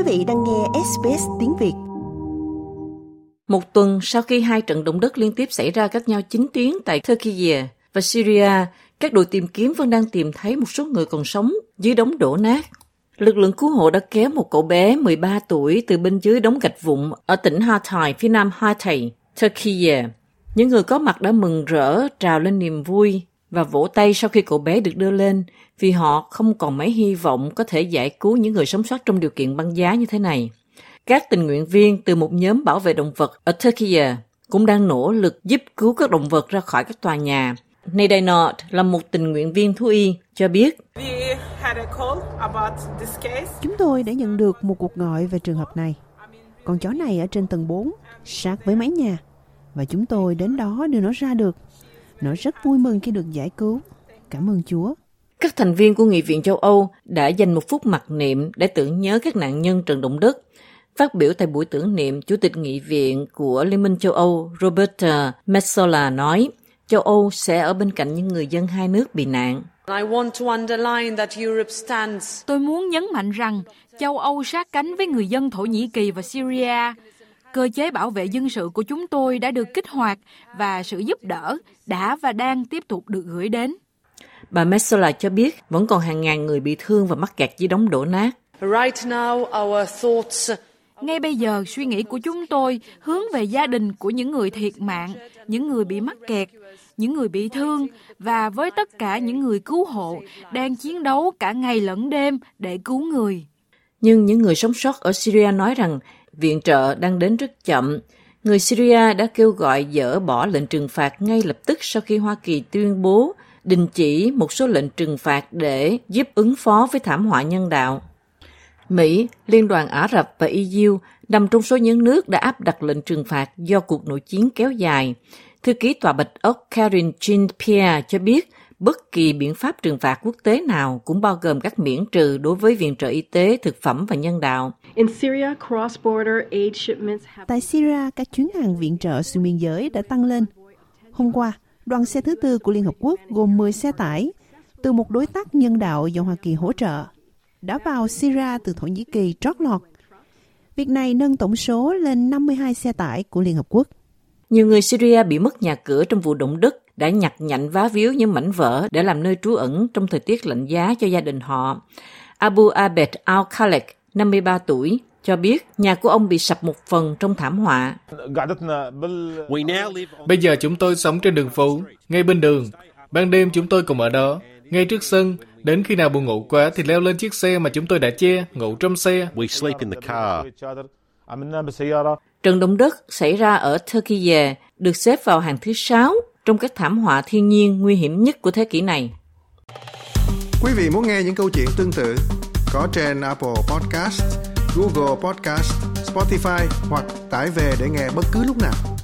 Quý vị đang nghe SBS tiếng Việt. Một tuần sau khi hai trận động đất liên tiếp xảy ra cách nhau 9 tiếng tại Turkey và Syria, các đội tìm kiếm vẫn đang tìm thấy một số người còn sống dưới đống đổ nát. Lực lượng cứu hộ đã kéo một cậu bé 13 tuổi từ bên dưới đống gạch vụn ở tỉnh Hatay, phía nam Hatay, Turkey. Những người có mặt đã mừng rỡ, trào lên niềm vui và vỗ tay sau khi cậu bé được đưa lên vì họ không còn mấy hy vọng có thể giải cứu những người sống sót trong điều kiện băng giá như thế này. Các tình nguyện viên từ một nhóm bảo vệ động vật ở Turkey cũng đang nỗ lực giúp cứu các động vật ra khỏi các tòa nhà. Naday Nord là một tình nguyện viên thú y cho biết. Chúng tôi đã nhận được một cuộc gọi về trường hợp này. Con chó này ở trên tầng 4, sát với mái nhà. Và chúng tôi đến đó đưa nó ra được. Nó rất vui mừng khi được giải cứu. Cảm ơn Chúa. Các thành viên của Nghị viện châu Âu đã dành một phút mặc niệm để tưởng nhớ các nạn nhân trận động đất. Phát biểu tại buổi tưởng niệm, Chủ tịch Nghị viện của Liên minh châu Âu Roberta Metsola nói, châu Âu sẽ ở bên cạnh những người dân hai nước bị nạn. Tôi muốn nhấn mạnh rằng châu Âu sát cánh với người dân Thổ Nhĩ Kỳ và Syria. Cơ chế bảo vệ dân sự của chúng tôi đã được kích hoạt và sự giúp đỡ đã và đang tiếp tục được gửi đến. Bà Metsola cho biết vẫn còn hàng ngàn người bị thương và mắc kẹt dưới đống đổ nát. Right now, our thoughts ngay bây giờ, suy nghĩ của chúng tôi hướng về gia đình của những người thiệt mạng, những người bị mắc kẹt, những người bị thương và với tất cả những người cứu hộ đang chiến đấu cả ngày lẫn đêm để cứu người. Nhưng những người sống sót ở Syria nói rằng viện trợ đang đến rất chậm. Người Syria đã kêu gọi dỡ bỏ lệnh trừng phạt ngay lập tức sau khi Hoa Kỳ tuyên bố đình chỉ một số lệnh trừng phạt để giúp ứng phó với thảm họa nhân đạo. Mỹ, Liên đoàn Ả Rập và EU nằm trong số những nước đã áp đặt lệnh trừng phạt do cuộc nội chiến kéo dài. Thư ký Tòa Bạch Ốc Karin Jean-Pierre cho biết bất kỳ biện pháp trừng phạt quốc tế nào cũng bao gồm các miễn trừ đối với viện trợ y tế, thực phẩm và nhân đạo. Tại Syria, các chuyến hàng viện trợ xuyên biên giới đã tăng lên. Hôm qua, đoàn xe thứ tư của Liên Hợp Quốc gồm 10 xe tải từ một đối tác nhân đạo do Hoa Kỳ hỗ trợ đã vào Syria từ Thổ Nhĩ Kỳ trót lọt. Việc này nâng tổng số lên 52 xe tải của Liên Hợp Quốc. Nhiều người Syria bị mất nhà cửa trong vụ động đất đã nhặt nhạnh vá víu những mảnh vỡ để làm nơi trú ẩn trong thời tiết lạnh giá cho gia đình họ. Abu Abed al-Khalek, 53 tuổi, cho biết nhà của ông bị sập một phần trong thảm họa. Bây giờ chúng tôi sống trên đường phố, ngay bên đường. Ban đêm chúng tôi cùng ở đó, ngay trước sân, Đến khi nào buồn ngủ quá thì leo lên chiếc xe mà chúng tôi đã che, ngủ trong xe. We sleep in the car. Trận động đất xảy ra ở Turkey được xếp vào hàng thứ sáu trong các thảm họa thiên nhiên nguy hiểm nhất của thế kỷ này. Quý vị muốn nghe những câu chuyện tương tự có trên Apple Podcast, Google Podcast, Spotify hoặc tải về để nghe bất cứ lúc nào.